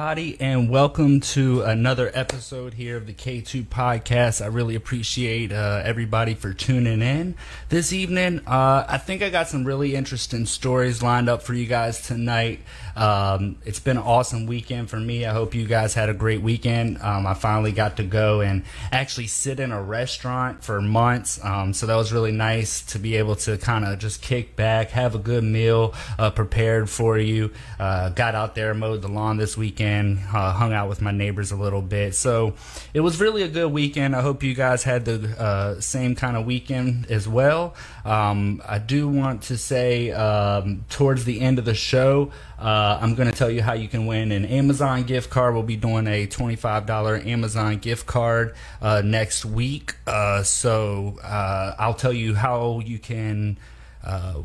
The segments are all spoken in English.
Everybody, and welcome to another episode here of the K2 podcast. I really appreciate uh, everybody for tuning in this evening. Uh, I think I got some really interesting stories lined up for you guys tonight. Um, it's been an awesome weekend for me. I hope you guys had a great weekend. Um, I finally got to go and actually sit in a restaurant for months, um, so that was really nice to be able to kind of just kick back, have a good meal uh, prepared for you. Uh, got out there, mowed the lawn this weekend, uh, hung out with my neighbors a little bit. So it was really a good weekend. I hope you guys had the uh, same kind of weekend as well. Um, I do want to say um, towards the end of the show, uh, I'm going to tell you how you can win an Amazon gift card. We'll be doing a $25 Amazon gift card uh, next week. Uh, so uh, I'll tell you how you can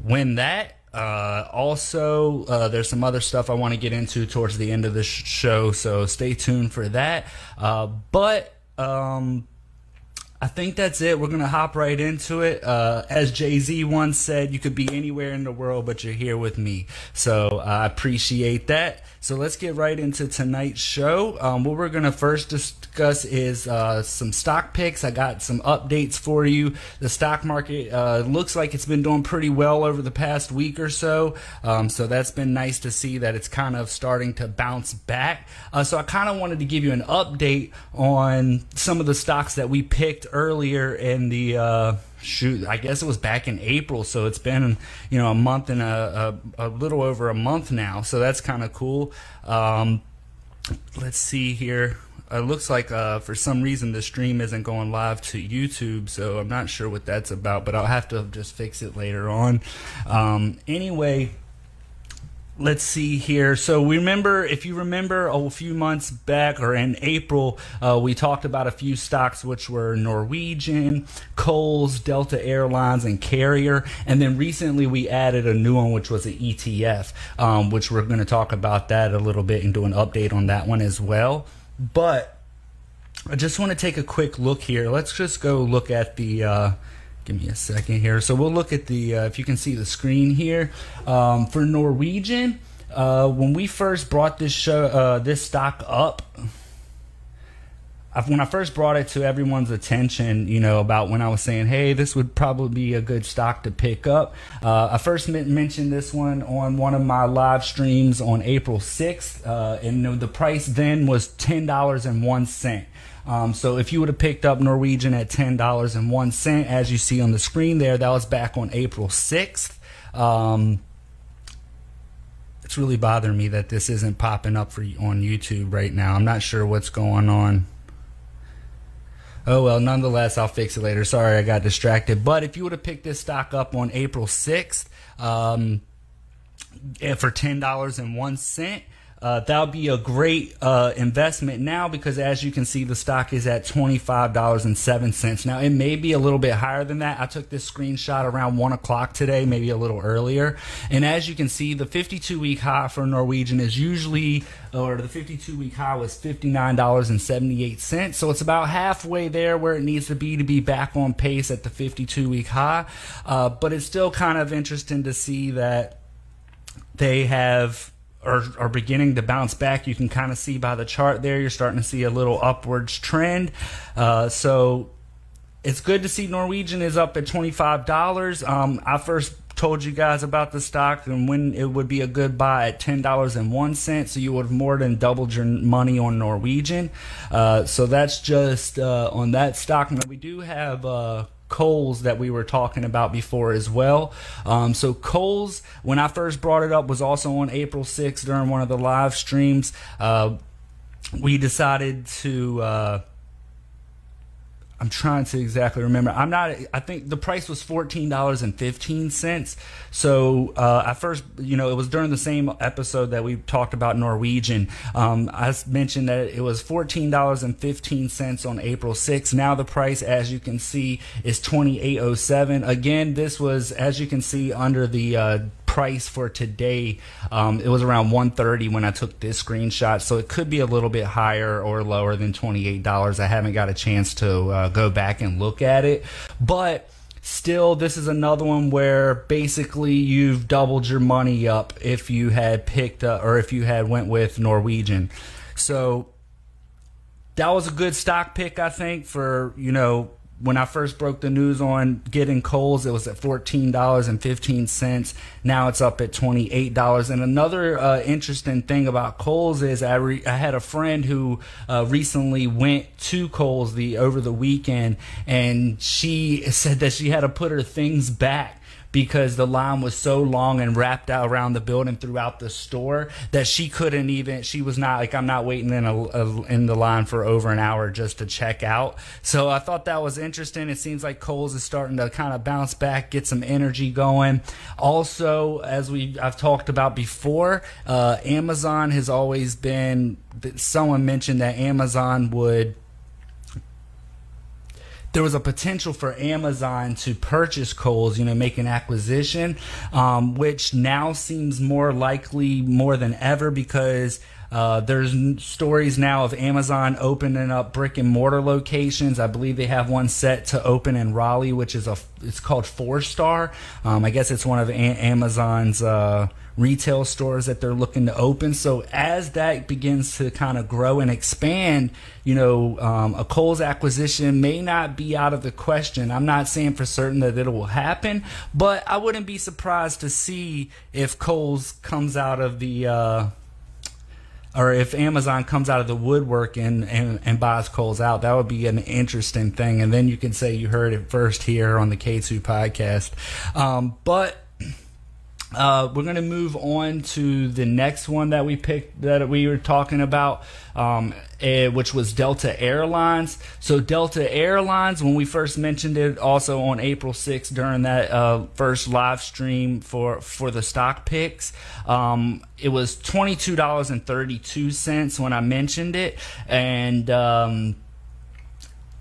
win that. Uh, also, uh, there's some other stuff I want to get into towards the end of the sh- show, so stay tuned for that. Uh, but um, I think that's it. We're gonna hop right into it. Uh, as Jay Z once said, "You could be anywhere in the world, but you're here with me." So I appreciate that. So let's get right into tonight's show. Um, what we're gonna first discuss is uh, some stock picks. I got some updates for you. The stock market uh, looks like it's been doing pretty well over the past week or so. Um, so that's been nice to see that it's kind of starting to bounce back. Uh, so I kind of wanted to give you an update on some of the stocks that we picked earlier in the uh, shoot i guess it was back in april so it's been you know a month and a, a, a little over a month now so that's kind of cool. Um, let's see here. It looks like uh, for some reason the stream isn't going live to youtube so i'm not sure what that's about but i'll have to just fix it later on. Um, anyway let's see here. So we remember, if you remember a few months back or in April, uh, we talked about a few stocks which were Norwegian, Kohl's, Delta Airlines, and Carrier. And then recently we added a new one, which was an ETF, um, which we're going to talk about that a little bit and do an update on that one as well. But I just want to take a quick look here. Let's just go look at the. Uh, Give me a second here. So we'll look at the, uh, if you can see the screen here. Um, for Norwegian, uh, when we first brought this show, uh, this stock up, when I first brought it to everyone's attention, you know, about when I was saying, hey, this would probably be a good stock to pick up. Uh, I first mentioned this one on one of my live streams on April 6th, uh, and the price then was $10.01. Um, so if you would have picked up Norwegian at ten dollars and one cent, as you see on the screen there, that was back on April sixth. Um, it's really bothering me that this isn't popping up for on YouTube right now. I'm not sure what's going on. Oh well, nonetheless, I'll fix it later. Sorry, I got distracted. But if you would have picked this stock up on April 6th um, for ten dollars and one cent, uh, that would be a great uh, investment now because as you can see the stock is at $25.07 now it may be a little bit higher than that. I took this screenshot around 1 o'clock today maybe a little earlier. And as you can see the 52 week high for norwegian is usually or the 52 week high was $59.78 so it's about halfway there where it needs to be to be back on pace at the 52 week high. Uh, but it's still kind of interesting to see that they have are, are beginning to bounce back. You can kind of see by the chart there, you're starting to see a little upwards trend. Uh, so it's good to see Norwegian is up at $25. Um, I first told you guys about the stock and when it would be a good buy at $10.01 so you would have more than doubled your money on norwegian uh, so that's just uh, on that stock now we do have uh, Kohl's that we were talking about before as well. Um, so Kohl's, when I first brought it up, was also on April 6th during one of the live streams. Uh, we decided to uh, I'm trying to exactly remember. I'm not. I think the price was fourteen dollars and fifteen cents. So uh, I first, you know, it was during the same episode that we talked about Norwegian. Um, I mentioned that it was fourteen dollars and fifteen cents on April 6th. Now the price, as you can see, is twenty eight oh seven. Again, this was, as you can see, under the uh, price for today. Um, it was around 130 when I took this screenshot, so it could be a little bit higher or lower than $28. I haven't got a chance to uh, go back and look at it, but still, this is another one where basically you've doubled your money up if you had picked or if you had went with Norwegian. So that was a good stock pick, I think, for you know when I first broke the news on getting Kohl's, it was at fourteen dollars and fifteen cents. Now it's up at twenty eight dollars. And another uh, interesting thing about Kohl's is I, re- I had a friend who uh, recently went to Kohl's the over the weekend, and she said that she had to put her things back because the line was so long and wrapped out around the building throughout the store that she couldn't even she was not like I'm not waiting in a, a, in the line for over an hour just to check out. So I thought that was interesting. It seems like Kohl's is starting to kind of bounce back, get some energy going. Also, as we I've talked about before, uh, Amazon has always been. Someone mentioned that Amazon would there was a potential for Amazon to purchase Kohl's, you know, make an acquisition, um, which now seems more likely more than ever because uh, there's stories now of Amazon opening up brick and mortar locations. I believe they have one set to open in Raleigh, which is a it's called Four Star. Um, I guess it's one of a- Amazon's. Uh, retail stores that they're looking to open. So as that begins to kind of grow and expand, you know, um, a Kohl's acquisition may not be out of the question. I'm not saying for certain that it will happen, but I wouldn't be surprised to see if Kohl's comes out of the. Uh, or if Amazon comes out of the woodwork and, and, and buys Kohl's out, that would be an interesting thing. And then you can say you heard it first here on the K2 podcast. Um, but uh, we're going to move on to the next one that we picked that we were talking about, um, uh, which was Delta Airlines. So, Delta Airlines, when we first mentioned it, also on April 6th during that uh, first live stream for, for the stock picks, um, it was $22.32 when I mentioned it. And. Um,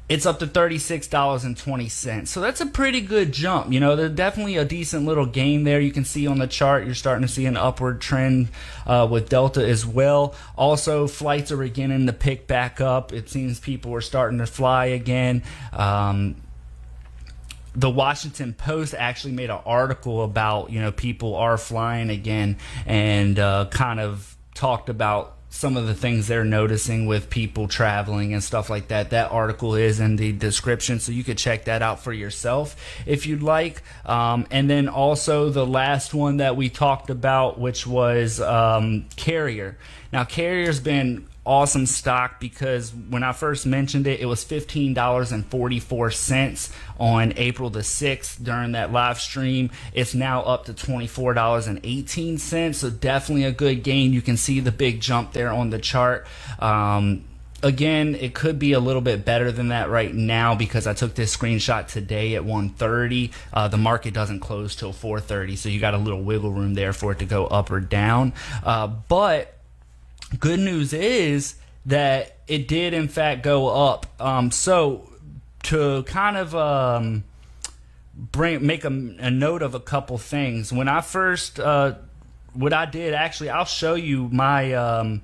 it's up to $36.20. So that's a pretty good jump. You know, there's definitely a decent little gain there. You can see on the chart, you're starting to see an upward trend uh, with Delta as well. Also, flights are beginning to pick back up. It seems people are starting to fly again. Um, the Washington Post actually made an article about, you know, people are flying again and uh, kind of talked about some of the things they're noticing with people traveling and stuff like that. That article is in the description, so you could check that out for yourself if you'd like. Um, and then also the last one that we talked about, which was um, Carrier. Now, Carrier's been awesome stock because when I first mentioned it, it was $15.44 on April the 6th during that live stream. It's now up to $24.18. So definitely a good gain. You can see the big jump there on the chart. Um, again it could be a little bit better than that right now because i took this screenshot today at 1.30 uh, the market doesn't close till 4.30 so you got a little wiggle room there for it to go up or down uh, but good news is that it did in fact go up. Um, so to kind of um, bring make a, a, note of a couple things. When I first uh, what I did actually, I'll show you my. Um,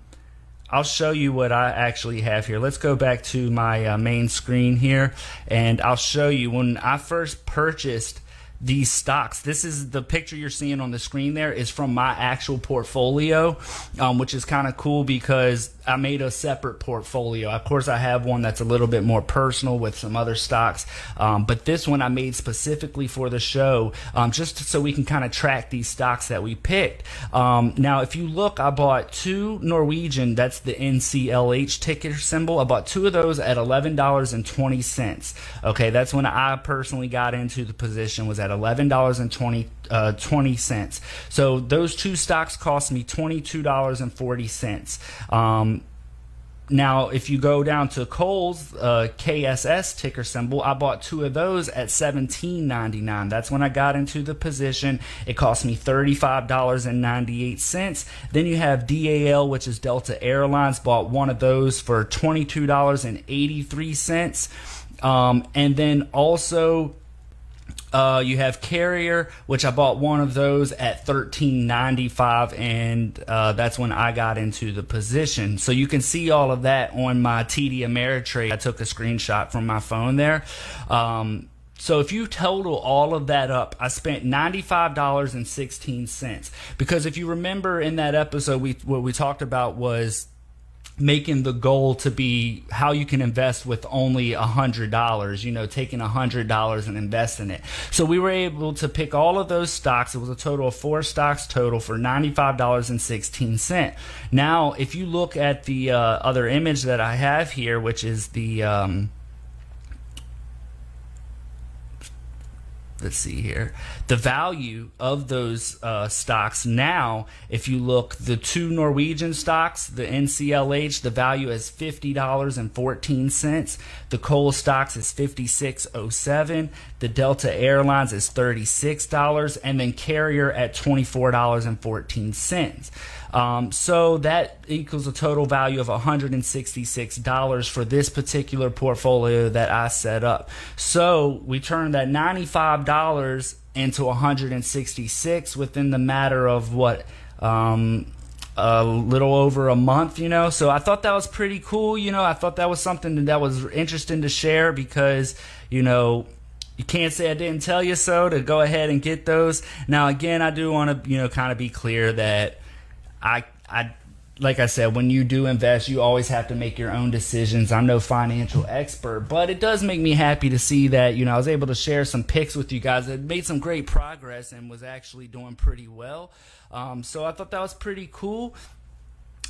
I'll show you what I actually have here. Let's go back to my uh, main screen here, and I'll show you when I first purchased these stocks. This is the picture you're seeing on the screen there is from my actual portfolio, um, which is kind of cool because I made a separate portfolio. Of course, I have one that's a little bit more personal with some other stocks, um, but this one I made specifically for the show, um, just so we can kind of track these stocks that we picked. Um, now, if you look, I bought two Norwegian, that's the NCLH ticker symbol. I bought two of those at $11.20. Okay, that's when I personally got into the position was at $11.20 uh, 20 cents. So those two stocks cost me $22.40. Um, now, if you go down to Kohl's uh, KSS ticker symbol, I bought two of those at $17.99. That's when I got into the position. It cost me $35.98. Then you have DAL, which is Delta Airlines, bought one of those for $22.83. Um, and then also uh, you have Carrier, which I bought one of those at thirteen ninety five, and uh, that's when I got into the position. So you can see all of that on my TD Ameritrade. I took a screenshot from my phone there. Um, So if you total all of that up, I spent $95.16 because if you remember in that episode we what we talked about was making the goal to be how you can invest with only a hundred dollars you know taking a hundred dollars and investing it. So we were able to pick all of those stocks. It was a total of four stocks total for $95.16 now if you look at the uh, other image that i have here which is the um, let's see here. The value of those uh, stocks now if you look the two norwegian stocks the nclh the value is $50.14 the coal stocks is 5607 the delta airlines is $36 and then carrier at $24.14 um, so that equals a total value of $166 for this particular portfolio that I set up. So we turned that $95 into 166 within the matter of what um, a little over a month, you know. So I thought that was pretty cool, you know. I thought that was something that was interesting to share because, you know, you can't say I didn't tell you so to go ahead and get those. Now, again, I do want to, you know, kind of be clear that I I like I said, when you do invest, you always have to make your own decisions. I'm no financial expert, but it does make me happy to see that, you know, I was able to share some picks with you guys that made some great progress and was actually doing pretty well. Um, so I thought that was pretty cool.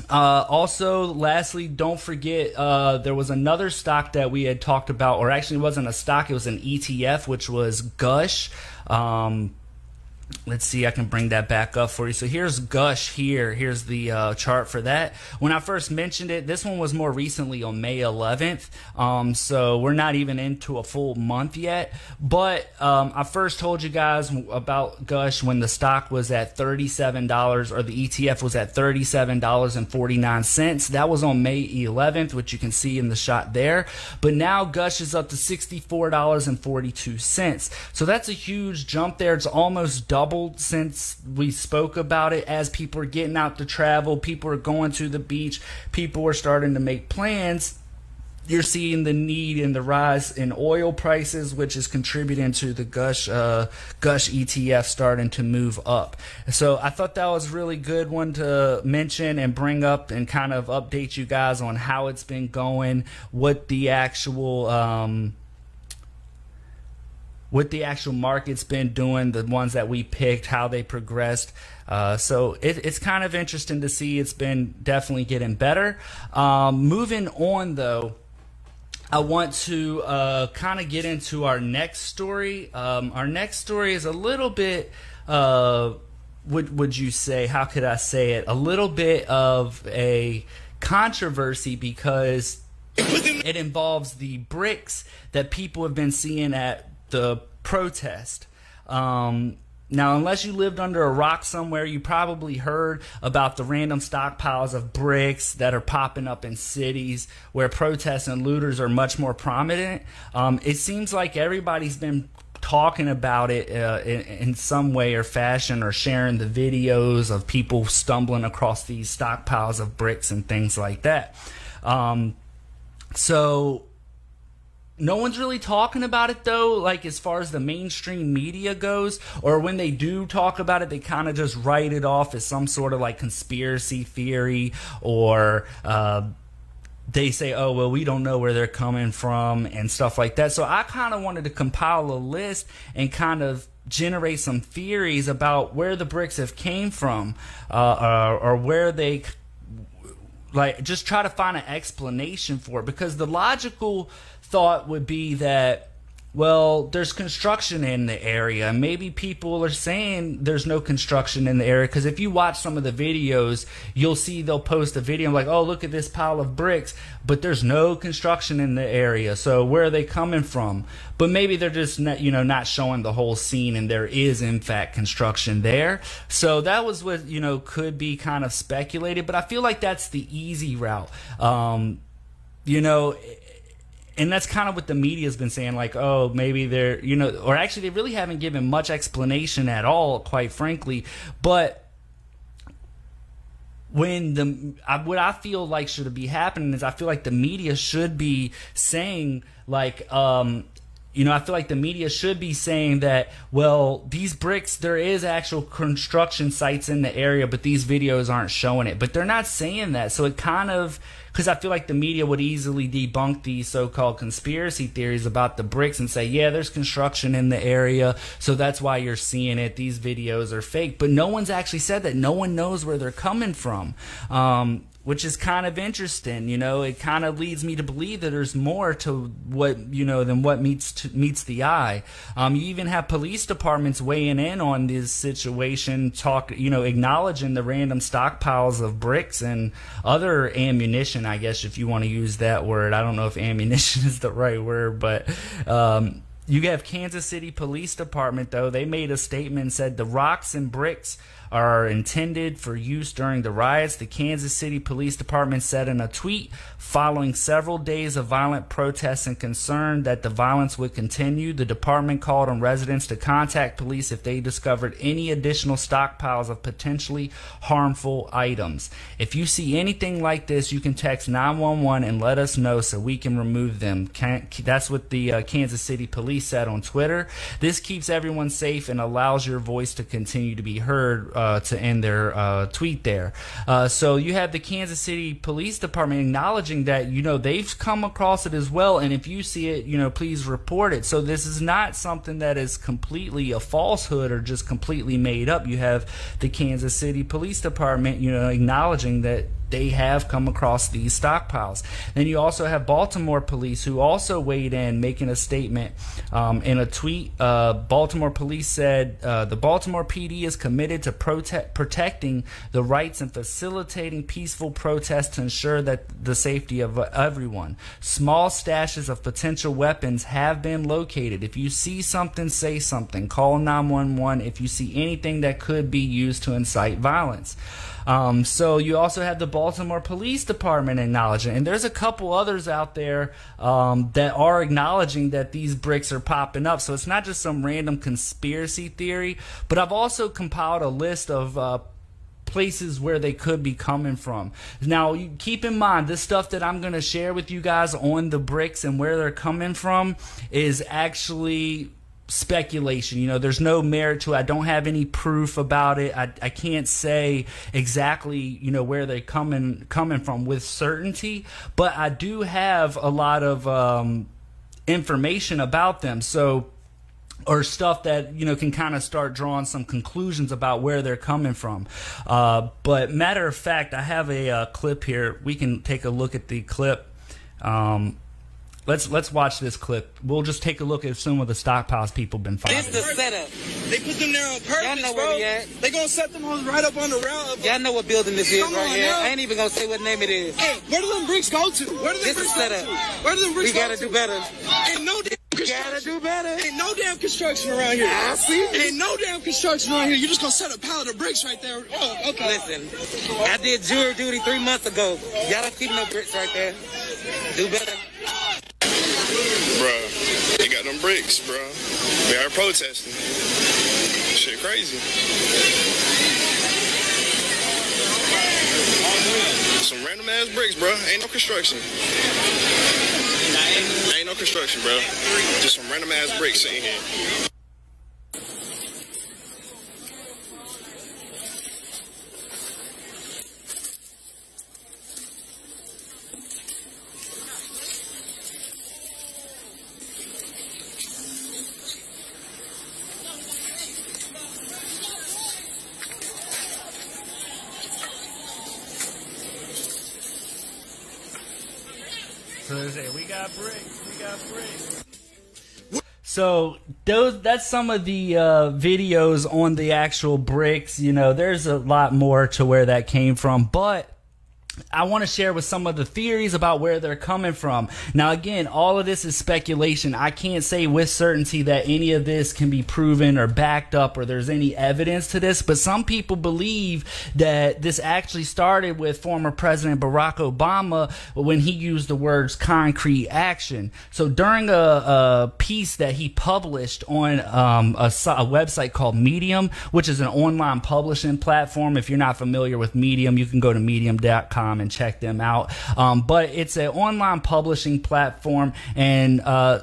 Uh, also, lastly, don't forget uh, there was another stock that we had talked about, or actually, wasn't a stock, it was an ETF, which was Gush. Um, let's see i can bring that back up for you. So here's gush here. Here's the uh, chart for that. When i first mentioned it this one was more recently on may 11th um, so we're not even into a full month yet. But um, i first told you guys about gush when the stock was at $37 or the etf was at $37.49 that was on may 11th which you can see in the shot there. But now gush is up to $64.42 so that's a huge jump there. It's almost double doubled since we spoke about it as people are getting out to travel, people are going to the beach, people are starting to make plans. You're seeing the need and the rise in oil prices, which is contributing to the Gush uh, Gush ETF starting to move up. So I thought that was really good one to mention and bring up and kind of update you guys on how it's been going, what the actual um, what the actual market's been doing, the ones that we picked, how they progressed. Uh, so it, it's kind of interesting to see. It's been definitely getting better. Um, moving on, though. I want to uh, kind of get into our next story. Um, our next story is a little bit, uh, would would you say? How could I say it? A little bit of a controversy because it involves the bricks that people have been seeing at the protest. Um, now, unless you lived under a rock somewhere, you probably heard about the random stockpiles of bricks that are popping up in cities where protests and looters are much more prominent. Um, it seems like everybody's been talking about it uh, in, in, some way or fashion or sharing the videos of people stumbling across these stockpiles of bricks and things like that. Um, so no one's really talking about it though, like as far as the mainstream media goes, or when they do talk about it, they kind of just write it off as some sort of like conspiracy theory or uh, they say, oh, well, we don't know where they're coming from and stuff like that. So I kind of wanted to compile a list and kind of generate some theories about where the bricks have came from uh, or, or where they like just try to find an explanation for it because the logical thought would be that well, there's construction in the area. Maybe people are saying there's no construction in the area because if you watch some of the videos, you'll see they'll post a video like, "Oh, look at this pile of bricks," but there's no construction in the area. So where are they coming from? But maybe they're just not, you know not showing the whole scene, and there is in fact construction there. So that was what you know could be kind of speculated, but I feel like that's the easy route. Um, you know and that's kind of what the media's been saying like oh maybe they're you know or actually they really haven't given much explanation at all quite frankly but when the what I feel like should be happening is I feel like the media should be saying like um you know, I feel like the media should be saying that, well, these bricks, there is actual construction sites in the area, but these videos aren't showing it. But they're not saying that. So it kind of, because I feel like the media would easily debunk these so called conspiracy theories about the bricks and say, yeah, there's construction in the area. So that's why you're seeing it. These videos are fake. But no one's actually said that. No one knows where they're coming from. Um, which is kind of interesting. You know, it kind of leads me to believe that there's more to what you know than what meets to, meets the eye. Um, you even have police departments weighing in on this situation, talk you know, acknowledging the random stockpiles of bricks and other ammunition. I guess if you want to use that word, I don't know if ammunition is the right word, but. Um, you have Kansas City Police Department though. They made a statement said the rocks and bricks are intended for use during the riots, the Kansas City Police Department said in a tweet following several days of violent protests and concern that the violence would continue. The department called on residents to contact police if they discovered any additional stockpiles of potentially harmful items. If you see anything like this, you can text 911 and let us know so we can remove them. That's what the uh, Kansas City Police said on Twitter. This keeps everyone safe and allows your voice to continue to be heard uh, to end their uh, tweet there. Uh, so you have the Kansas City Police Department acknowledging that you know they've come across it as well, and if you see it, you know please report it. So this is not something that is completely a falsehood or just completely made up. You have the Kansas City Police Department, you know, acknowledging that they have come across these stockpiles. Then you also have Baltimore police who also weighed in, making a statement um, in a tweet. Uh, Baltimore police said uh, the Baltimore PD is committed to prote- protecting the rights and facilitating peaceful protests to ensure that the safety of everyone. Small stashes of potential weapons have been located. If you see something, say something. Call 911 if you see anything that could be used to incite violence. Um, so you also have the Baltimore Police Department acknowledging, and there's a couple others out there um, that are acknowledging that these bricks are popping up. So it's not just some random conspiracy theory, but I've also compiled a list of uh, places where they could be coming from. Now, keep in mind, this stuff that I'm going to share with you guys on the bricks and where they're coming from is actually speculation. You know, there's no merit to it. I don't have any proof about it. I, I can't say exactly, you know, where they're coming coming from with certainty, but I do have a lot of um, information about them. So or stuff that you know can kind of start drawing some conclusions about where they're coming from. Uh, but matter of fact, I have a uh, clip here. We can take a look at the clip. Um, Let's let's watch this clip. We'll just take a look at some of the stockpiles people been finding. This the setup. They put them there on purpose, Y'all know bro. where we at. They gonna set them on right up on the route. Of, Y'all know what building this is Come right here. now. I ain't even gonna say what name it is. Hey, where do them bricks go to? Where do them This bricks is go to? Where do them bricks We gotta go to? do better. Ain't no damn We gotta construction. do better. Ain't no damn construction around here. I see. Ain't no damn construction around here. You're just gonna set a pallet of bricks right there. Oh, okay. Listen, I did jury duty three months ago. Y'all don't keep no bricks right there. Do better. Bruh, they got them bricks, bruh. They are protesting. Shit crazy. Some random ass bricks, bruh. Ain't no construction. Ain't no construction, bruh. Just some random ass bricks sitting here. We got we got. So those that's some of the uh, videos on the actual bricks. You know, there's a lot more to where that came from, but I want to share with some of the theories about where they're coming from. Now, again, all of this is speculation. I can't say with certainty that any of this can be proven or backed up or there's any evidence to this, but some people believe that this actually started with former President Barack Obama when he used the words concrete action. So during a, a piece that he published on um, a, a website called Medium, which is an online publishing platform. If you're not familiar with Medium, you can go to medium.com and check them out. Um, but it's an online publishing platform, and uh,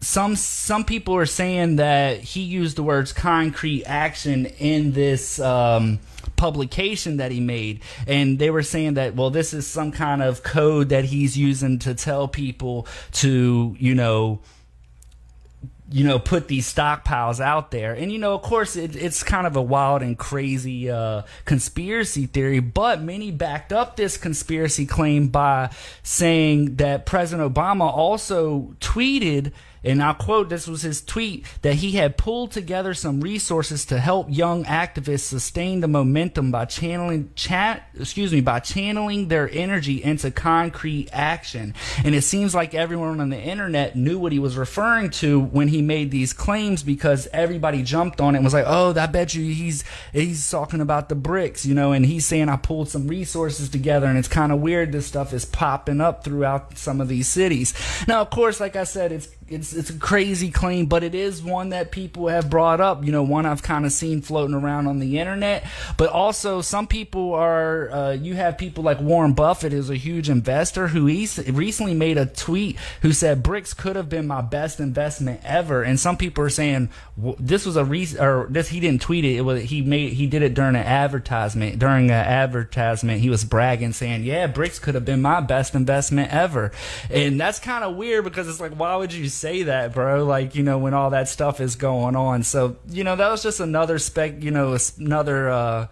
some some people are saying that he used the words concrete action in this um, publication that he made and they were saying that well this is some kind of code that he's using to tell people to you know you know, put these stockpiles out there. And, you know, of course, it, it's kind of a wild and crazy uh, conspiracy theory, but many backed up this conspiracy claim by saying that President Obama also tweeted and I'll quote this was his tweet that he had pulled together some resources to help young activists sustain the momentum by channeling chat excuse me by channeling their energy into concrete action. And it seems like everyone on the internet knew what he was referring to when he made these claims because everybody jumped on it and was like, "Oh, I bet you he's he's talking about the bricks you know, and he's saying I pulled some resources together and it's kind of weird this stuff is popping up throughout some of these cities." Now, of course, like I said, it's it's it's a crazy claim, but it is one that people have brought up. You know, one I've kind of seen floating around on the internet. But also, some people are. Uh, you have people like Warren Buffett, is a huge investor who he recently made a tweet who said bricks could have been my best investment ever. And some people are saying this was a reason, or this he didn't tweet it. It was he made he did it during an advertisement. During an advertisement, he was bragging, saying, "Yeah, bricks could have been my best investment ever." And that's kind of weird because it's like, why would you? Say that, bro. Like, you know, when all that stuff is going on. So, you know, that was just another spec, you know, another, uh,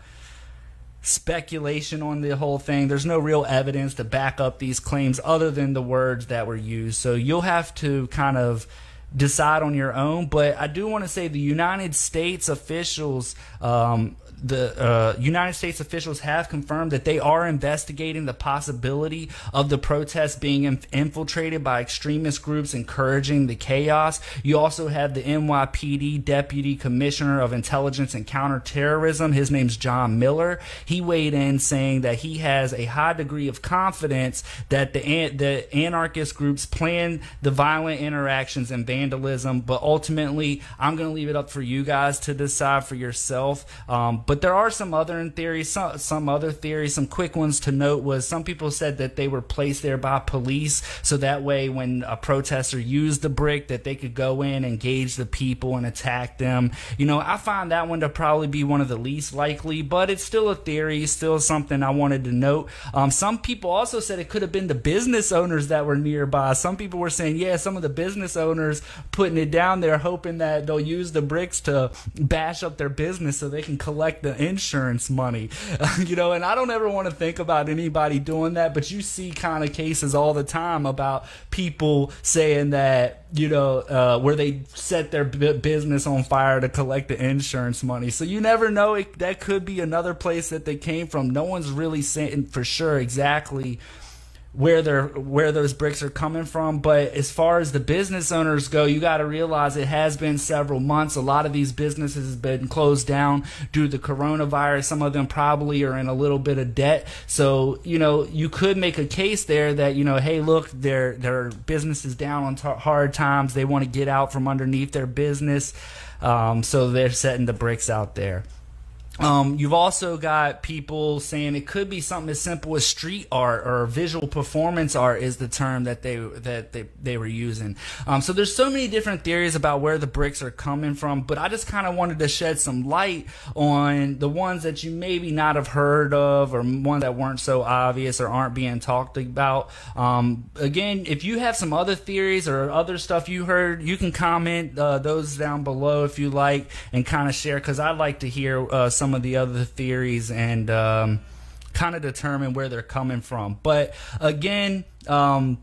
speculation on the whole thing. There's no real evidence to back up these claims other than the words that were used. So you'll have to kind of decide on your own. But I do want to say the United States officials um, the uh, United States officials have confirmed that they are investigating the possibility of the protests being inf- infiltrated by extremist groups encouraging the chaos. You also have the NYPD Deputy Commissioner of Intelligence and Counterterrorism. His name's John Miller. He weighed in saying that he has a high degree of confidence that the an- the anarchist groups plan the violent interactions and vandalism. But ultimately, I'm going to leave it up for you guys to decide for yourself. Um, but there are some other theories, some, some other theories, some quick ones to note was some people said that they were placed there by police, so that way when a protester used the brick, that they could go in, engage the people, and attack them. You know, I find that one to probably be one of the least likely, but it's still a theory, still something I wanted to note. Um, some people also said it could have been the business owners that were nearby. Some people were saying, yeah, some of the business owners putting it down there, hoping that they'll use the bricks to bash up their business so they can collect the insurance money, you know. And I don't ever want to think about anybody doing that, but you see kind of cases all the time about people saying that you know uh, where they set their business on fire to collect the insurance money. So you never know; it, that could be another place that they came from. No one's really saying for sure exactly where they're where those bricks are coming from. But as far as the business owners go, you got to realize it has been several months. A lot of these businesses have been closed down due to the coronavirus. Some of them probably are in a little bit of debt. So you know you could make a case there that you know, hey, look, their their business is down on t- hard times. They want to get out from underneath their business, um, so they're setting the bricks out there. Um, you've also got people saying it could be something as simple as street art or visual performance art is the term that they that they, they were using. Um, so there's so many different theories about where the bricks are coming from, but I just kind of wanted to shed some light on the ones that you maybe not have heard of or ones that weren't so obvious or aren't being talked about. Um, again, if you have some other theories or other stuff you heard, you can comment uh, those down below if you like and kind of share because I'd like to hear uh, some some of the other theories and um, kind of determine where they're coming from. But again, um,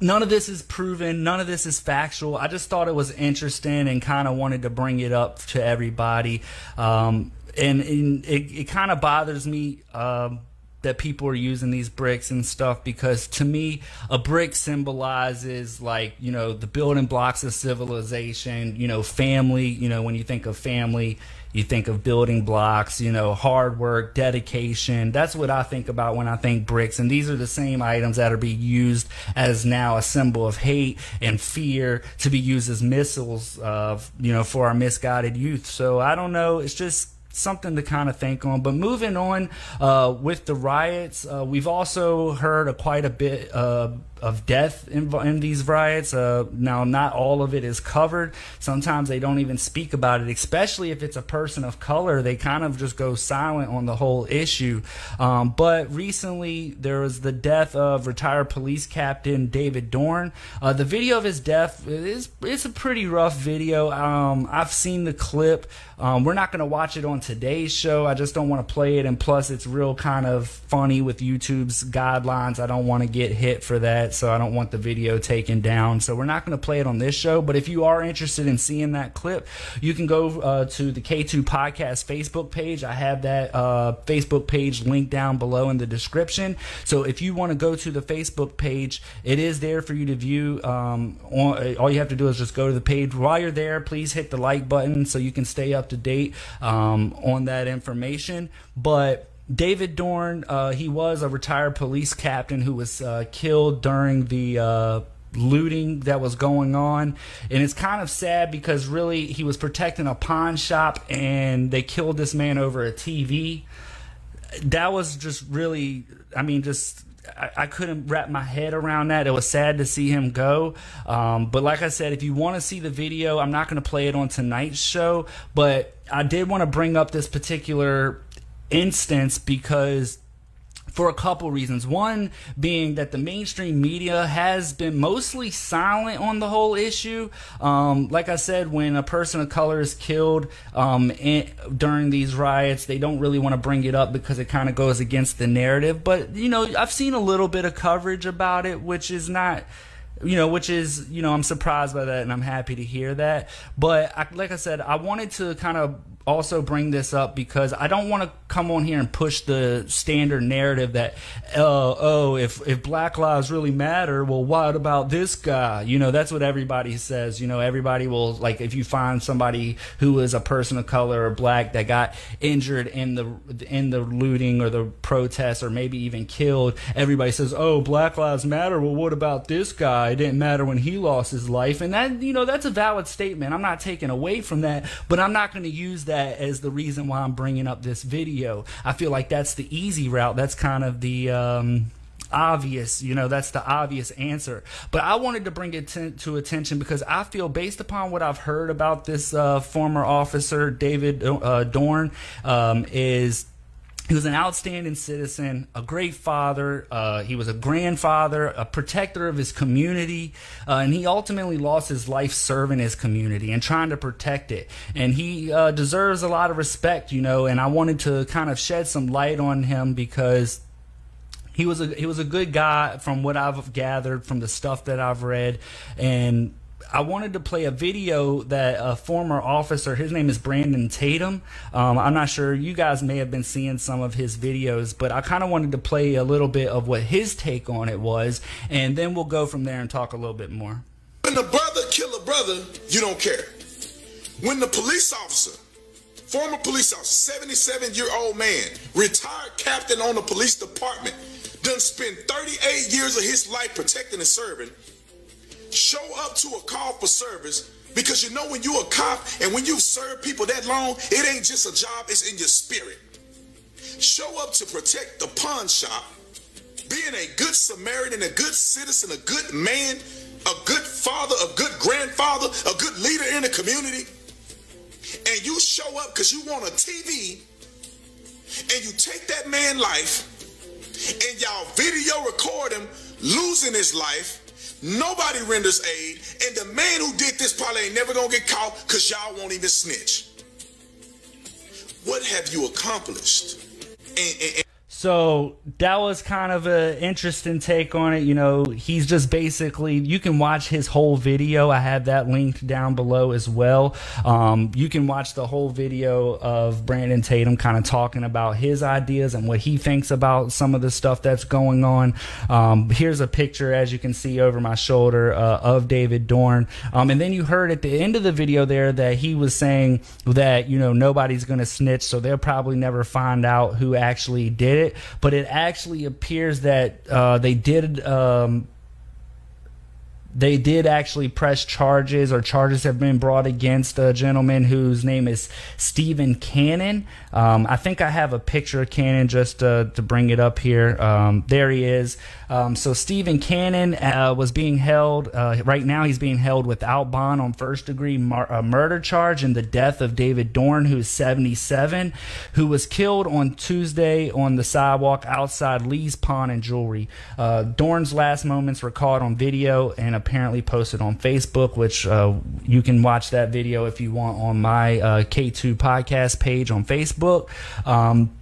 none of this is proven. None of this is factual. I just thought it was interesting and kind of wanted to bring it up to everybody. Um, and, and, it, it kind of bothers me um, that people are using these bricks and stuff because to me a brick symbolizes like you know the building blocks of civilization you know family you know when you think of family you think of building blocks, you know, hard work, dedication. That's what I think about when I think bricks. And these are the same items that are being used as now a symbol of hate and fear to be used as missiles, uh, you know, for our misguided youth. So I don't know. It's just something to kind of think on. But moving on uh, with the riots, uh, we've also heard a, quite a bit uh, of death in, in these riots. Uh, now, not all of it is covered. Sometimes they don't even speak about it, especially if it's a person of color. They kind of just go silent on the whole issue. Um, but recently, there was the death of retired police captain David Dorn. Uh, the video of his death is it's a pretty rough video. Um, I've seen the clip. Um, we're not going to watch it on today's show. I just don't want to play it, and plus, it's real kind of funny with YouTube's guidelines. I don't want to get hit for that, so I don't want the video taken down. So we're not going to play it on this show. But if you are interested in seeing that clip, you can go uh, to the K2 Podcast Facebook page. I have that uh, Facebook page linked down below in the description. So if you want to go to the Facebook page, it is there for you to view. Um, all you have to do is just go to the page. While you're there, please hit the like button so you can stay up to date um, on that information. But David Dorn, uh, he was a retired police captain who was uh, killed during the uh, looting that was going on. And it's kind of sad because really he was protecting a pawn shop and they killed this man over a TV. That was just really, I mean, just I, I, couldn't wrap my head around that. It was sad to see him go. Um, but like I said, if you want to see the video, I'm not going to play it on tonight's show. But I did want to bring up this particular instance because for a couple reasons. One being that the mainstream media has been mostly silent on the whole issue. Um, like I said, when a person of color is killed um, in, during these riots, they don't really want to bring it up because it kind of goes against the narrative. But, you know, I've seen a little bit of coverage about it, which is not you know, which is, you know, I'm surprised by that and I'm happy to hear that. But I, like I said, I wanted to kind of also bring this up because I don't want to come on here and push the standard narrative that uh, oh if if black lives really matter well what about this guy? You know that's what everybody says you know everybody will like if you find somebody who is a person of color or black that got injured in the in the looting or the protests or maybe even killed everybody says oh black lives matter well what about this guy? It didn't matter when he lost his life. And that you know that's a valid statement. I'm not taking away from that but I'm not going to use that as the reason why I'm bringing up this video. I feel like that's the easy route. That's kind of the um, obvious, you know, that's the obvious answer. But I wanted to bring it to, to attention because I feel, based upon what I've heard about this uh, former officer, David uh, Dorn, um, is he was an outstanding citizen, a great father. Uh, he was a grandfather, a protector of his community, uh, and he ultimately lost his life serving his community and trying to protect it. And he uh, deserves a lot of respect, you know. And I wanted to kind of shed some light on him because he was a he was a good guy from what I've gathered from the stuff that I've read, and I wanted to play a video that a former officer, his name is Brandon Tatum. Um, I'm not sure, you guys may have been seeing some of his videos, but I kind of wanted to play a little bit of what his take on it was, and then we'll go from there and talk a little bit more. When the brother kill a brother, you don't care. When the police officer, former police officer, 77 year old man, retired captain on the police department, done spent 38 years of his life protecting and serving show up to a call for service because you know when you're a cop and when you've served people that long, it ain't just a job, it's in your spirit. Show up to protect the pawn shop, being a good Samaritan, a good citizen, a good man, a good father, a good grandfather, a good leader in the community. And you show up because you want a TV and you take that man life and y'all video record him losing his life Nobody renders aid, and the man who did this probably ain't never gonna get caught because y'all won't even snitch. What have you accomplished? And, and, so that was kind of an interesting take on it. You know, he's just basically, you can watch his whole video. I have that linked down below as well. Um, you can watch the whole video of Brandon Tatum kind of talking about his ideas and what he thinks about some of the stuff that's going on. Um, here's a picture, as you can see over my shoulder, uh, of David Dorn. Um, and then you heard at the end of the video there that he was saying that, you know, nobody's going to snitch, so they'll probably never find out who actually did it it, but it actually appears that uh, they did. Um, they did actually press charges, or charges have been brought against a gentleman whose name is Stephen Cannon. Um, I think I have a picture of Cannon just uh, to bring it up here. Um, there he is. Um, so Stephen Cannon uh, was being held. Uh, right now, he's being held without bond on first degree mar- uh, murder charge in the death of David Dorn, who is 77, who was killed on Tuesday on the sidewalk outside Lee's Pawn and Jewelry. Uh, Dorn's last moments were caught on video and apparently posted on Facebook, which uh, you can watch that video if you want on my uh, K2 podcast page on Facebook. Um,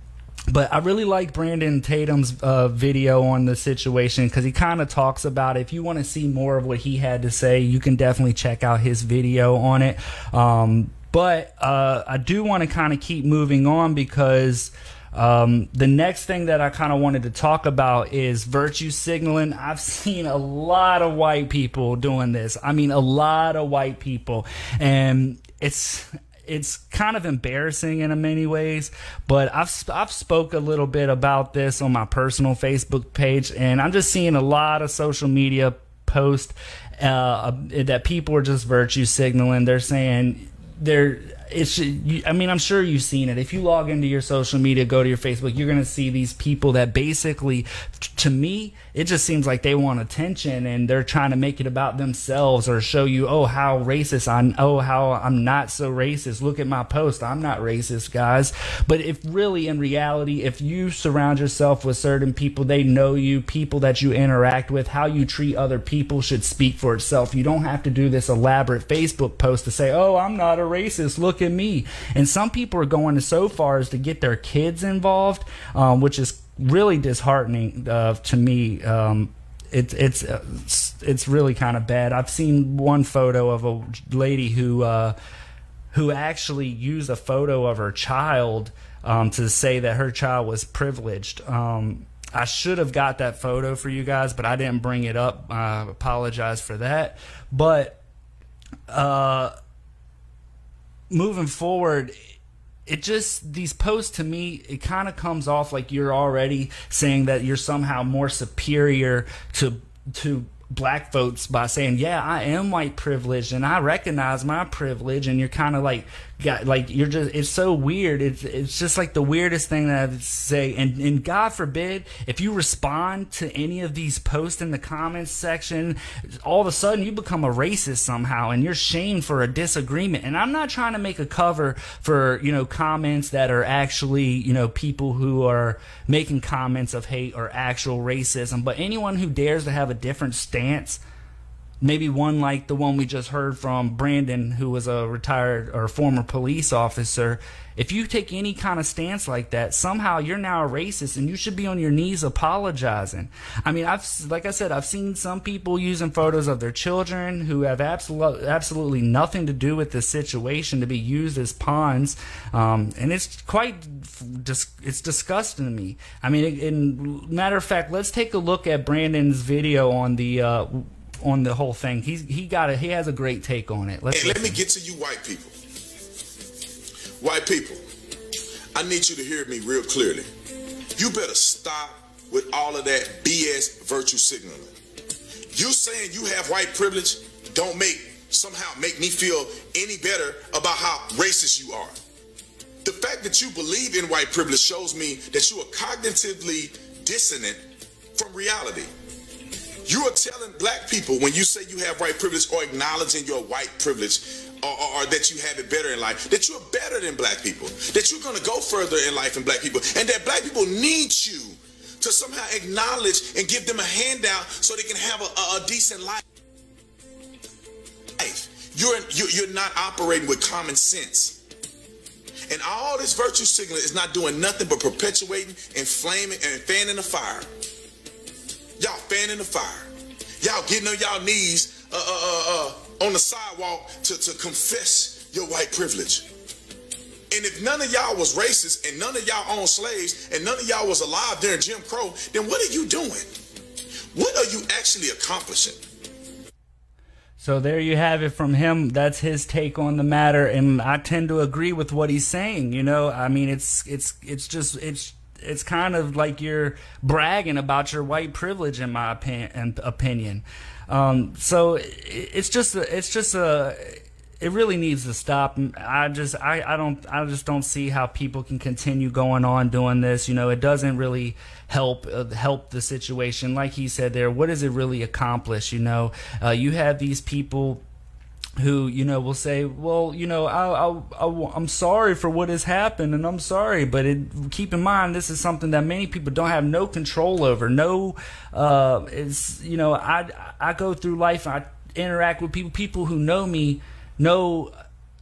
but I really like Brandon Tatum's uh, video on the situation because he kind of talks about it. If you want to see more of what he had to say, you can definitely check out his video on it. Um, but uh, I do want to kind of keep moving on because um, the next thing that I kind of wanted to talk about is virtue signaling. I've seen a lot of white people doing this. I mean, a lot of white people, and it's it's kind of embarrassing in many ways, but I've I've spoke a little bit about this on my personal Facebook page, and I'm just seeing a lot of social media posts uh, that people are just virtue signaling. They're saying they're it's I mean I'm sure you've seen it. If you log into your social media, go to your Facebook, you're going to see these people that basically to me it just seems like they want attention and they're trying to make it about themselves or show you oh how racist I'm, oh how I'm not so racist. Look at my post. I'm not racist, guys. But if really in reality if you surround yourself with certain people, they know you, people that you interact with, how you treat other people should speak for itself. You don't have to do this elaborate Facebook post to say, "Oh, I'm not a racist. Look at me." And some people are going so far as to get their kids involved, um, which is really disheartening uh, to me. Um, it, it's uh, it's really kind of bad. I've seen one photo of a lady who uh, who actually used a photo of her child um, to say that her child was privileged. Um, I should have got that photo for you guys, but I didn't bring it up. I apologize for that. But uh, moving forward, it just these posts to me it kind of comes off like you're already saying that you're somehow more superior to to black folks by saying, "Yeah, I am white privileged and I recognize my privilege," and you're kind of like, got like you're just it's so weird. It's it's just like the weirdest thing that I would say. And and God forbid if you respond to any of these posts in the comments section, all of a sudden you become a racist somehow, and you're shamed for a disagreement. And I'm not trying to make a cover for you know comments that are actually you know people who are making comments of hate or actual racism, but anyone who dares to have a different stance maybe one like the one we just heard from Brandon, who was a retired or former police officer. If you take any kind of stance like that, somehow you're now a racist and you should be on your knees apologizing. I mean, I've, like I said, I've seen some people using photos of their children who have absolutely, absolutely nothing to do with this situation to be used as pawns. Um, and it's quite, it's disgusting to me. I mean, in matter of fact, let's take a look at Brandon's video on the, uh, on the whole thing. He's he got it. he has a great take on it. Let's hey, let me get to you, white people. White people, I need you to hear me real clearly. You better stop with all of that BS virtue signaling. You saying you have white privilege don't make somehow make me feel any better about how racist you are. The fact that you believe in white privilege shows me that you are cognitively dissonant from reality. You are telling black people when you say you have white privilege or acknowledging your white privilege or, or, or, that you have it better in life, that you're better than black people, that you're going to go further in life than black people, and that black people need you to somehow acknowledge and give them a handout so they can have a, a, a decent life. You're, you're not operating with common sense. And all this virtue signaling is not doing nothing but perpetuating, inflaming, and fanning the fire. Y'all fanning the fire. Y'all getting on y'all knees uh, uh, uh, uh, on the sidewalk to, to confess your white privilege. And if none of y'all was racist and none of y'all owned slaves and none of y'all was alive during Jim Crow, then what are you doing? What are you actually accomplishing? So there you have it from him. That's his take on the matter, and I tend to agree with what he's saying. You know, I mean, it's it's it's just it's it's kind of like you're bragging about your white privilege, in my opin- opinion. Um, so it's just a, it's just a it really needs to stop. I just I, I don't I just don't see how people can continue going on doing this. You know, it doesn't really help uh, help the situation. Like he said there, what does it really accomplish? You know, uh, you have these people who you know will say, "Well, you know, I, I, am sorry for what has happened, and I'm sorry." But it, keep in mind, this is something that many people don't have no control over. No, uh, it's you know, I I go through life, I interact with people, people who know me know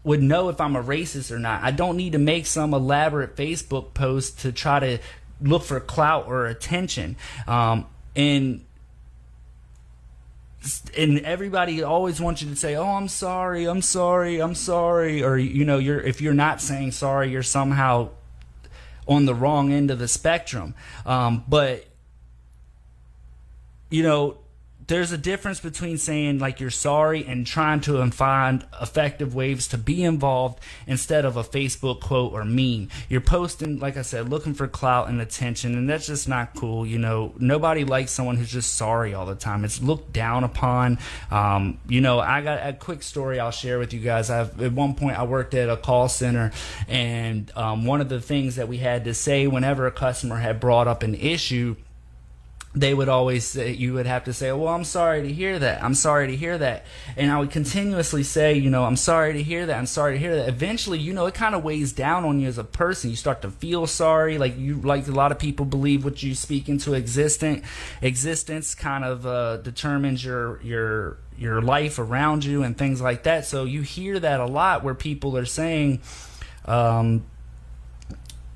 would know if I'm a racist or not. I don't need to make some elaborate Facebook post to try to look for clout or attention. Um, and and everybody always wants you to say, "Oh, I'm sorry, I'm sorry, I'm sorry," or you know, you're if you're not saying sorry, you're somehow on the wrong end of the spectrum. Um, but you know, there's a difference between saying like you're sorry and trying to find effective ways to be involved instead of a Facebook quote or meme. You're posting, like I said, looking for clout and attention, and that's just not cool. You know, nobody likes someone who's just sorry all the time. It's looked down upon. Um, you know, I got a quick story I'll share with you guys. I've, at one point, I worked at a call center, and um, one of the things that we had to say whenever a customer had brought up an issue they would always say, you would have to say, well, I'm sorry to hear that. I'm sorry to hear that. And I would continuously say, you know, I'm sorry to hear that. I'm sorry to hear that. Eventually, you know, it kind of weighs down on you as a person. You start to feel sorry. Like you, like a lot of people believe what you speak into existent existence kind of uh, determines your, your, your life around you and things like that. So you hear that a lot where people are saying, um,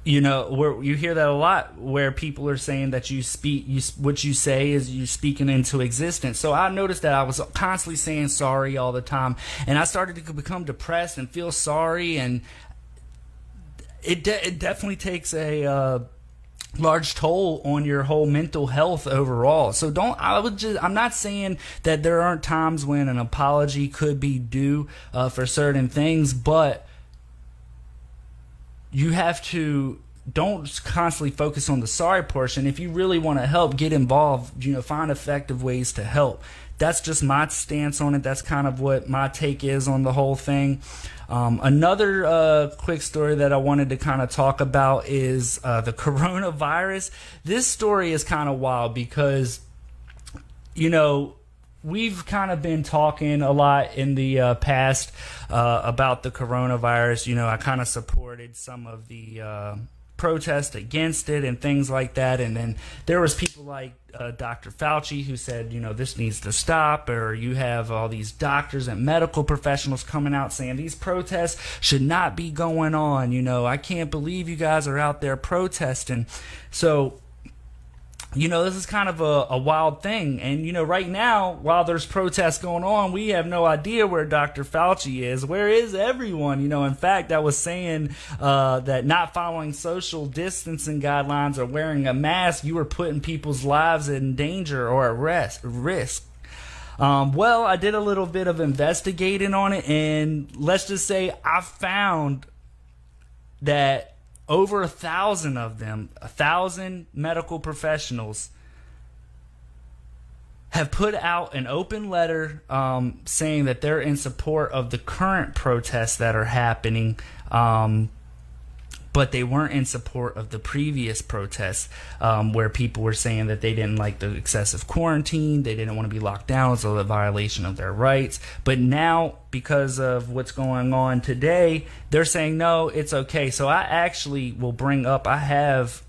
you know where you hear that a lot where people are saying that you speak you what you say is you speaking into existence. So i noticed that i was constantly saying sorry all the time. And i started to become depressed and feel sorry. And it, de- it definitely takes a uh, large toll on your whole mental health overall. So don't I would just I'm not saying that there aren't times when an apology could be due uh, for certain things, but you have to don't constantly focus on the sorry portion. If you really want to help, get involved. You know, find effective ways to help. That's just my stance on it. That's kind of what my take is on the whole thing. Um, another uh, quick story that I wanted to kind of talk about is uh, the coronavirus. This story is kind of wild because, you know, we've kind of been talking a lot in the uh, past uh, about the coronavirus. You know, I kind of supported some of the uh, protest against it and things like that. And then there was people like uh, Dr. Fauci who said, you know, this needs to stop. Or you have all these doctors and medical professionals coming out saying these protests should not be going on. You know, I can't believe you guys are out there protesting. So you know, this is kind of a, a, wild thing. And, you know, right now, while there's protests going on, we have no idea where Dr. Fauci is. Where is everyone? You know, in fact, I was saying uh, that not following social distancing guidelines or wearing a mask, you were putting people's lives in danger or at rest, risk. Um, well, I did a little bit of investigating on it, and let's just say I found that over a thousand of them, a thousand medical professionals, have put out an open letter um, saying that they're in support of the current protests that are happening. Um, but they weren't in support of the previous protests um, where people were saying that they didn't like the excessive quarantine, they didn't want to be locked down, so a violation of their rights. But now, because of what's going on today, they're saying no, it's okay. So I actually will bring up, I have,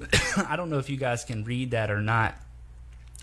I don't know if you guys can read that or not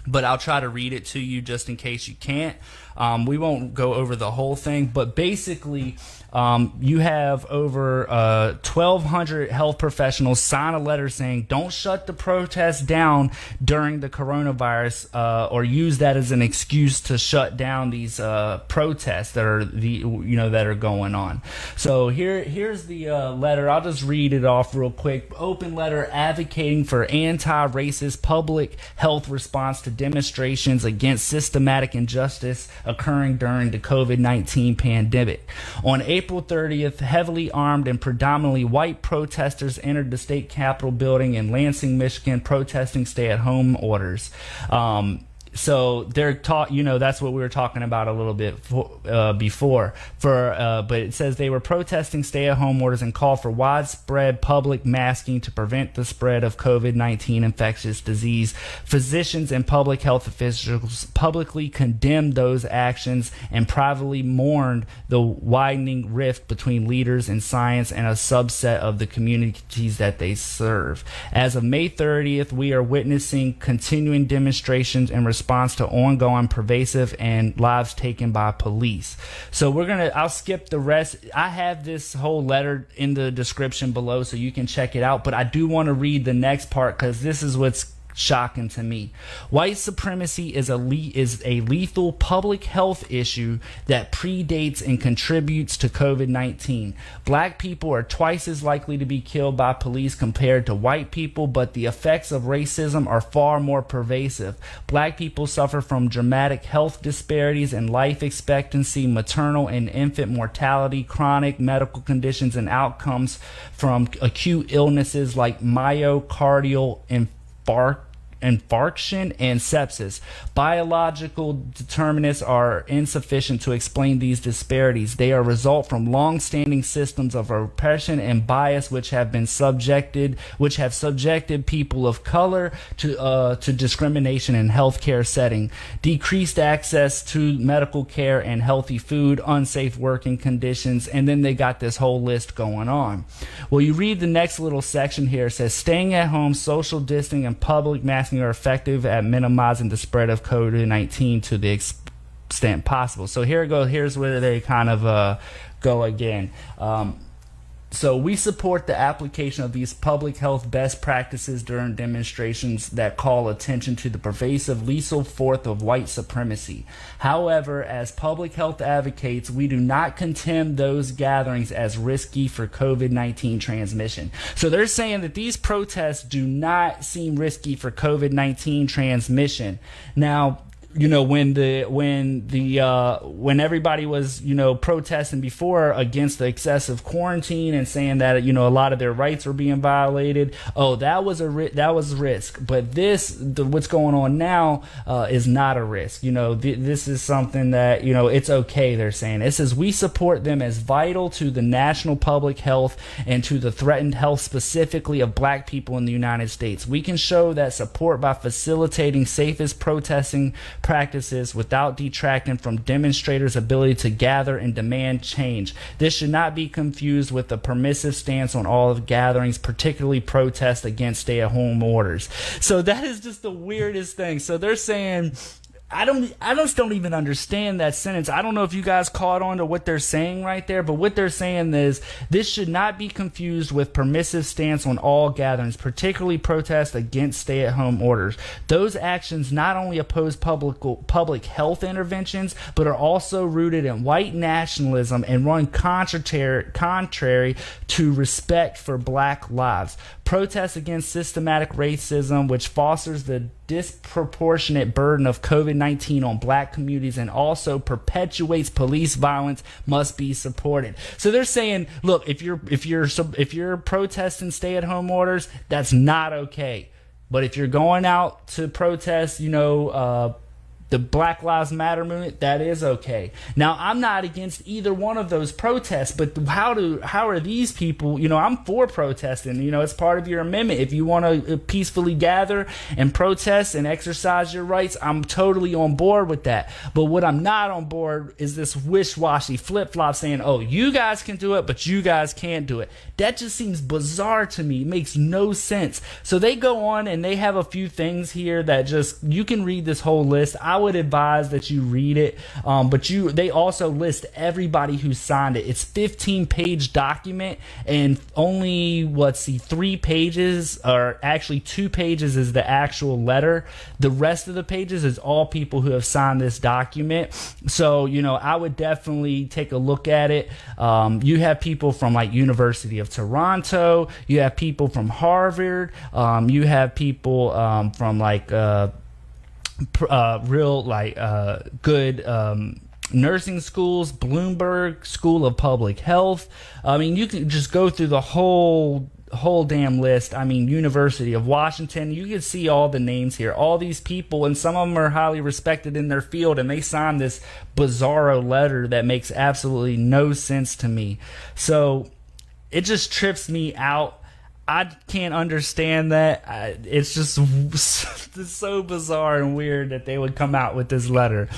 but I'll try to read it to you just in case you can't. Um, we won't go over the whole thing, but basically, um, you have over uh, 1,200 health professionals sign a letter saying, "Don't shut the protest down during the coronavirus, uh, or use that as an excuse to shut down these uh, protests that are the you know that are going on." So here here's the uh, letter. I'll just read it off real quick. Open letter advocating for anti-racist public health response to demonstrations against systematic injustice occurring during the COVID 19 pandemic. On April 30th, heavily armed and predominantly white protesters entered the state capitol building in Lansing, Michigan, protesting stay at home orders. Um, so they're taught you know that's what we were talking about a little bit for, uh, before. For uh, but it says they were protesting stay-at-home orders and called for widespread public masking to prevent the spread of covid-19 infectious disease. Physicians and public health officials publicly condemned those actions and privately mourned the widening rift between leaders in science and a subset of the communities that they serve. As of may 30th we are witnessing continuing demonstrations and response to ongoing, pervasive, and lives taken by police. So we're gonna. I'll skip the rest. I have this whole letter in the description below, so you can check it out. But I do want to read the next part because this is what's shocking to me. White supremacy is a le- is a lethal public health issue that predates and contributes to COVID-19. Black people are twice as likely to be killed by police compared to white people, but the effects of racism are far more pervasive. Black people suffer from dramatic health disparities in life expectancy, maternal and infant mortality, chronic medical conditions and outcomes from acute illnesses like myocardial infarct infarction and sepsis. Biological determinants are insufficient to explain these disparities. They are a result from long-standing systems of oppression and bias which have been subjected which have subjected people of color to uh, to discrimination in healthcare setting. Decreased access to medical care and healthy food, unsafe working conditions, and then they got this whole list going on. Well, you read the next little section here it says staying at home, social distancing and public are effective at minimizing the spread of COVID 19 to the extent possible. So here we go. Here's where they kind of uh, go again. Um, so we support the application of these public health best practices during demonstrations that call attention to the pervasive lethal force of white supremacy. However, as public health advocates, we do not condemn those gatherings as risky for COVID-19 transmission. So they're saying that these protests do not seem risky for COVID-19 transmission. Now, you know when the when the uh, when everybody was you know protesting before against the excessive quarantine and saying that you know a lot of their rights were being violated oh that was a ri- that was risk. But this the, what's going on now uh, is not a risk. You know th- this is something that you know it's okay they're saying. It says we support them as vital to the national public health and to the threatened health specifically of black people in the United States. We can show that support by facilitating safest protesting practices without detracting from demonstrators' ability to gather and demand change. This should not be confused with a permissive stance on all of gatherings, particularly protests against stay at home orders. So that is just the weirdest thing. So they're saying I don't I just don't even understand that sentence. I don't know if you guys caught on to what they're saying right there, but what they're saying is this should not be confused with permissive stance on all gatherings, particularly protests against stay-at-home orders. Those actions not only oppose public public health interventions, but are also rooted in white nationalism and run contrary contrary to respect for black lives. Protests against systematic racism, which fosters the disproportionate burden of COVID 19 on black communities and also perpetuates police violence must be supported. So they're saying, look, if you're if you're if you're protesting stay at home orders, that's not okay. But if you're going out to protest, you know, uh, the Black Lives Matter movement, that is okay. Now, I'm not against either one of those protests, but how do how are these people? You know, I'm for protesting. You know, it's part of your amendment. If you want to uh, peacefully gather and protest and exercise your rights, I'm totally on board with that. But what I'm not on board is this wish-washy flip-flop saying, "Oh, you guys can do it, but you guys can't do it." That just seems bizarre to me. It makes no sense. So they go on and they have a few things here that just you can read this whole list. I would advise that you read it. Um, but you, they also list everybody who signed it. It's 15 page document and only let's see, three pages or actually two pages is the actual letter. The rest of the pages is all people who have signed this document. So you know, I would definitely take a look at it. Um, you have people from like University of Toronto. You have people from Harvard. Um, you have people um, from like. Uh, uh, real like uh, good um, nursing schools, Bloomberg School of Public Health. I mean, you can just go through the whole whole damn list. I mean, University of Washington. You can see all the names here. All these people, and some of them are highly respected in their field, and they signed this bizarro letter that makes absolutely no sense to me. So it just trips me out. I can't understand that. I, it's just it's so bizarre and weird that they would come out with this letter.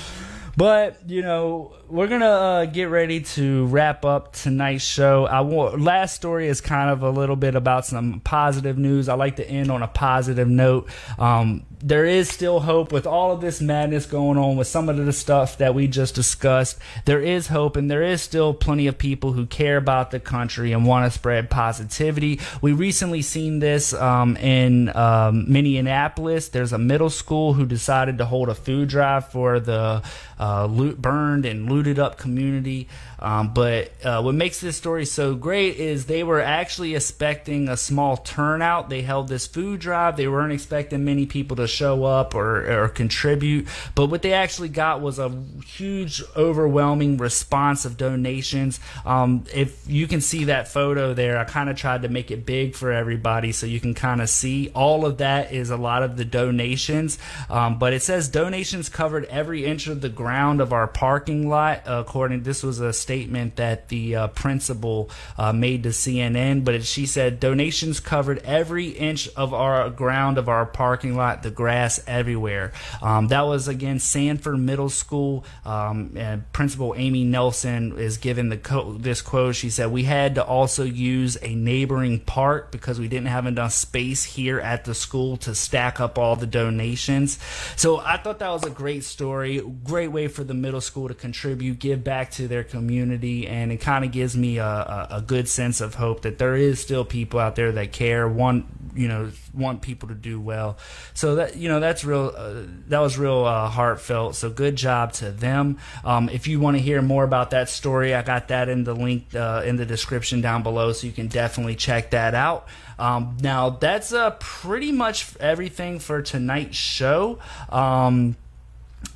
But you know, we're gonna uh, get ready to wrap up tonight's show. I want last story is kind of a little bit about some positive news. I like to end on a positive note. Um, there is still hope with all of this madness going on with some of the stuff that we just discussed. There is hope, and there is still plenty of people who care about the country and want to spread positivity. We recently seen this um, in um, Minneapolis. There's a middle school who decided to hold a food drive for the uh, loot, burned and looted up community. Um, but uh, what makes this story so great is they were actually expecting a small turnout. They held this food drive. They weren't expecting many people to show up or, or contribute. But what they actually got was a huge, overwhelming response of donations. Um, if you can see that photo there, I kind of tried to make it big for everybody so you can kind of see. All of that is a lot of the donations. Um, but it says donations covered every inch of the ground of our parking lot. according, this was a statement that the uh, principal uh, made to CNN, but she said donations covered every inch of our ground of our parking lot, the grass everywhere. Um, that was again Sanford Middle School. Um, Principal Amy Nelson is given the co- this quote. She said, "We had to also use a neighboring park because we didn't have enough space here at the school to stack up all the donations." So I thought that was a great story, great way for the middle school to contribute, give back to their community and it kind of gives me a, a, a, good sense of hope that there is still people out there that care, want you know, want people to do well. So that you know, that's real. Uh, that was real uh, heartfelt. So good job to them. Um, if you want to hear more about that story, I got that in the link uh, in the description down below, so you can definitely check that out. Um, now that's uh, pretty much everything for tonight's show. Um,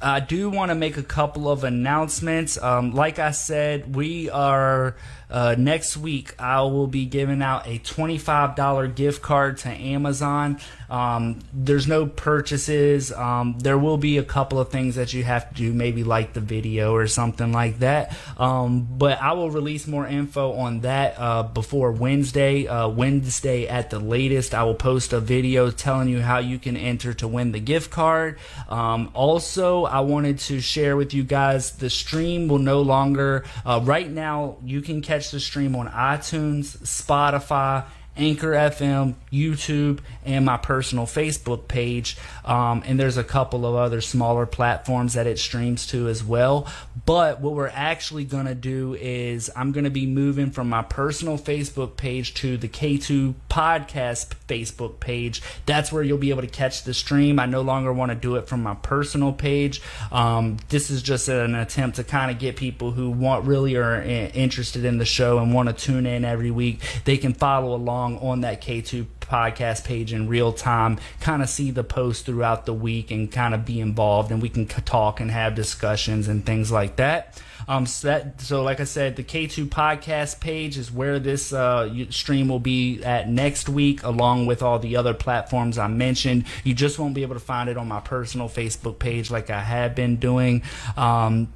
I do want to make a couple of announcements. Um, like I said, we are uh, next week. I will be giving out a twenty-five dollar gift card to Amazon. Um, there's no purchases. Um, there will be a couple of things that you have to do, maybe like the video or something like that. Um, but I will release more info on that uh, before Wednesday. Uh, Wednesday at the latest, I will post a video telling you how you can enter to win the gift card. Um, also, I wanted to share with you guys the stream will no longer. Uh, right now, you can catch the stream on iTunes, Spotify Anchor FM, YouTube, and my personal Facebook page. Um, and there's a couple of other smaller platforms that it streams to as well. But what we're actually going to do is I'm going to be moving from my personal Facebook page to the K2 Podcast Facebook page. That's where you'll be able to catch the stream. I no longer want to do it from my personal page. Um, this is just an attempt to kind of get people who want really are interested in the show and want to tune in every week. They can follow along on that K2 podcast page in real time, kind of see the post throughout the week and kind of be involved, and we can talk and have discussions and things like that. Um, so, that, so like I said, the K2 podcast page is where this uh, stream will be at next week, along with all the other platforms I mentioned. You just won't be able to find it on my personal Facebook page like I have been doing. Um,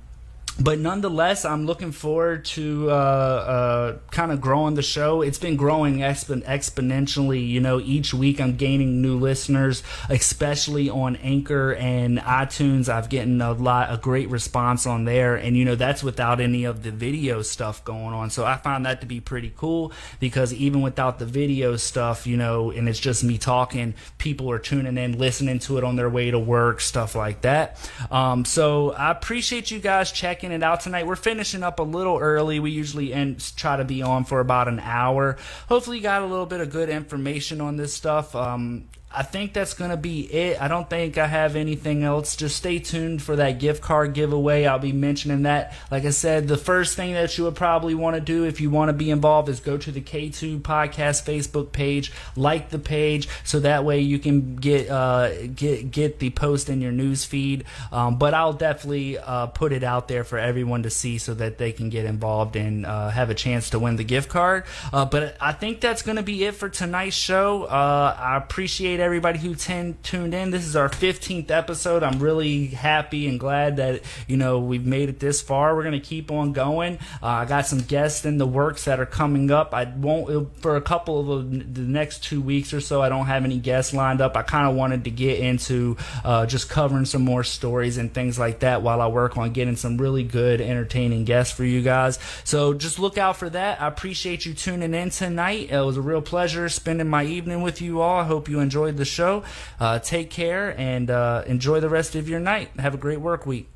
but nonetheless, I'm looking forward to uh, uh, kind of growing the show. It's been growing exp- exponentially. You know, each week I'm gaining new listeners, especially on Anchor and iTunes. I've getting a lot, a great response on there, and you know that's without any of the video stuff going on. So I find that to be pretty cool because even without the video stuff, you know, and it's just me talking, people are tuning in, listening to it on their way to work, stuff like that. Um, so I appreciate you guys checking checking it out tonight. We're finishing up a little early. We usually end, try to be on for about an hour. Hopefully, you got a little bit of good information on this stuff. Um, I think that's going to be it. I don't think I have anything else. Just stay tuned for that gift card giveaway. I'll be mentioning that. Like I said, the first thing that you would probably want to do if you want to be involved is go to the K2 Podcast Facebook page, like the page, so that way you can get uh, get get the post in your news feed. Um, but I'll definitely uh, put it out there for everyone to see so that they can get involved and uh, have a chance to win the gift card. Uh, but I think that's going to be it for tonight's show. Uh, I appreciate everybody who ten, tuned in. This is our 15th episode. I'm really happy and glad that you know we've made it this far. We're gonna keep on going. Uh, I got some guests in the works that are coming up. I won't for a couple of the next two weeks or so. I don't have any guests lined up. I kind of wanted to get into uh, just covering some more stories and things like that while I work on getting some really good, entertaining guests for you guys. So just look out for that. I appreciate you tuning in tonight. It was a real pleasure spending my evening with you all. I hope you the show. Uh, take care and uh, enjoy the rest of your night. Have a great work week.